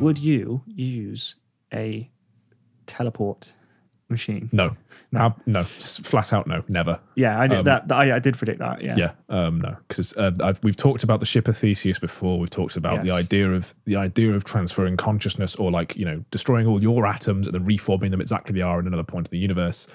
would you use a teleport machine? No, no, no, flat out no, never. Yeah, I did Um, that, I, I did predict that. Yeah. Yeah, um, no, because uh, we've talked about the ship of Theseus before. We've talked about the idea of the idea of transferring consciousness, or like you know, destroying all your atoms and then reforming them exactly they are in another point of the universe.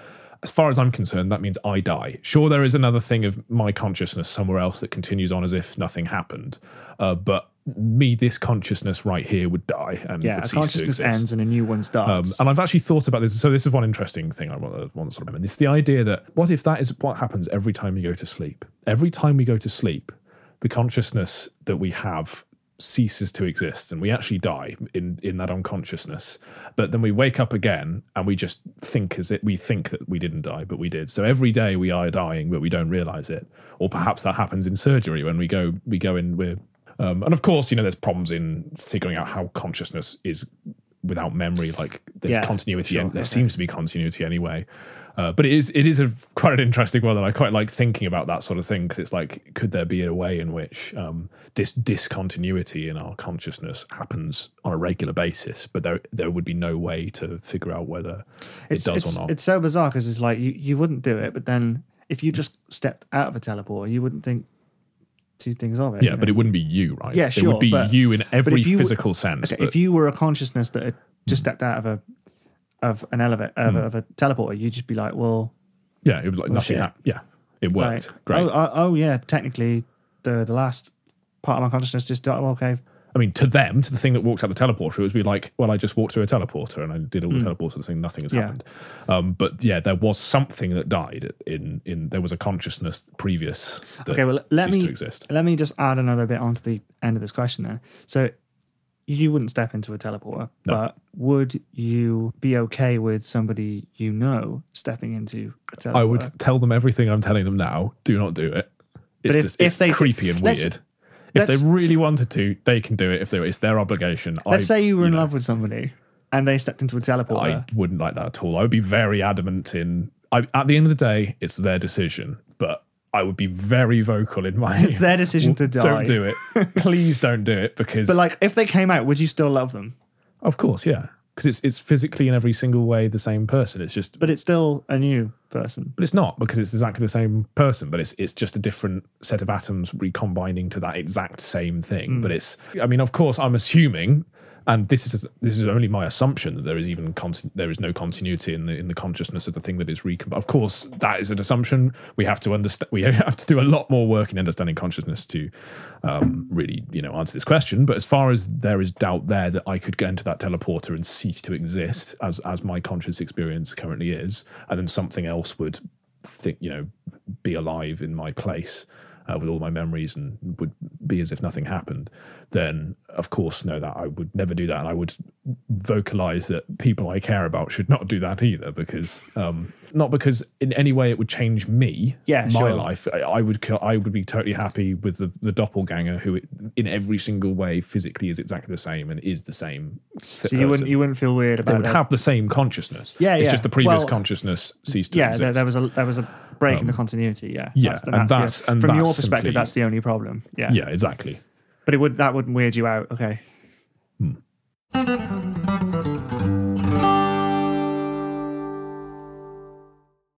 As far as I'm concerned, that means I die. Sure, there is another thing of my consciousness somewhere else that continues on as if nothing happened, uh, but me, this consciousness right here, would die and Yeah, would consciousness ends and a new one Um, starts. and I've actually thought about this. So this is one interesting thing I want to, want to sort of remember. It's the idea that what if that is what happens every time we go to sleep? Every time we go to sleep, the consciousness that we have ceases to exist and we actually die in in that unconsciousness but then we wake up again and we just think as it we think that we didn't die but we did so every day we are dying but we don't realize it or perhaps that happens in surgery when we go we go in we're um, and of course you know there's problems in figuring out how consciousness is without memory like there's Yeah, continuity sure, and there okay. seems to be continuity anyway uh, but it is it is a quite an interesting one and i quite like thinking about that sort of thing because it's like could there be a way in which um, this discontinuity in our consciousness happens on a regular basis but there there would be no way to figure out whether it's, it does it's, or not it's so bizarre because it's like you, you wouldn't do it, but then if you just stepped out of a teleporter, you wouldn't think two things of it. yeah you but it wouldn't be you right Yeah, it sure, would be but- you in every you- physical sense Okay, if you were a consciousness that had just stepped out of a of an elevator of, Hmm. a, of a teleporter, you'd just be like, well, yeah it was like nothing Happened. yeah it worked like, great Oh, oh, oh, yeah, technically the the last part of my consciousness just died. Well, okay, I mean, to them, to the thing that walked out the teleporter, it would be like, well, I just walked through a teleporter and I did all the teleporter thing, nothing has. Yeah. happened. Um, but yeah, there was something that died in in there was a consciousness previous that okay. Well, let me to exist. let me just add another bit onto the end of this question then. So you wouldn't step into a teleporter, but would you be okay with somebody you know stepping into a teleporter? I would tell them everything I'm telling them now. Do not do it. It's if- just if it's they- creepy and weird. If they really wanted to, they can do it. If they, it's their obligation. Let's I, say you were in know, love with somebody and they stepped into a teleporter. I wouldn't like that at all. I would be very adamant in. I, at the end of the day, it's their decision, but I would be very vocal in my. It's their decision to die. Don't do it. Please don't do it because. But like, if they came out, would you still love them? of course, yeah, because it's it's physically in every single way the same person. It's just, But it's still a new person. but it's not because it's exactly the same person. But it's it's just a different set of atoms recombining to that exact same thing. Hmm. But it's. I mean, of course, I'm assuming. And this is this is only my assumption that there is even conti- there is no continuity in the in the consciousness of the thing that is recom. Of course, that is an assumption. We have to understand. We have to do a lot more work in understanding consciousness to um, really, you know, answer this question. But as far as there is doubt there that I could get into that teleporter and cease to exist as as my conscious experience currently is, and then something else would think, you know, be alive in my place uh, with all my memories and would be as if nothing happened, then of course, no, that I would never do that, and I would vocalize that people I care about should not do that either, because um, not because in any way it would change me, Yeah, my sure. life. I, I would, I would be totally happy with the, the doppelganger who, in every single way, physically is exactly the same and is the same. So you wouldn't you wouldn't feel weird they about would that. have the same consciousness. Yeah, It's yeah. just the previous Well, consciousness ceased to yeah, exist. there, there was a there was a break in the um, continuity. Yeah, yeah, the- and that's- and from your perspective, simply- that's the only problem. Yeah, yeah, exactly. but it would that wouldn't weird you out. Okay, hmm.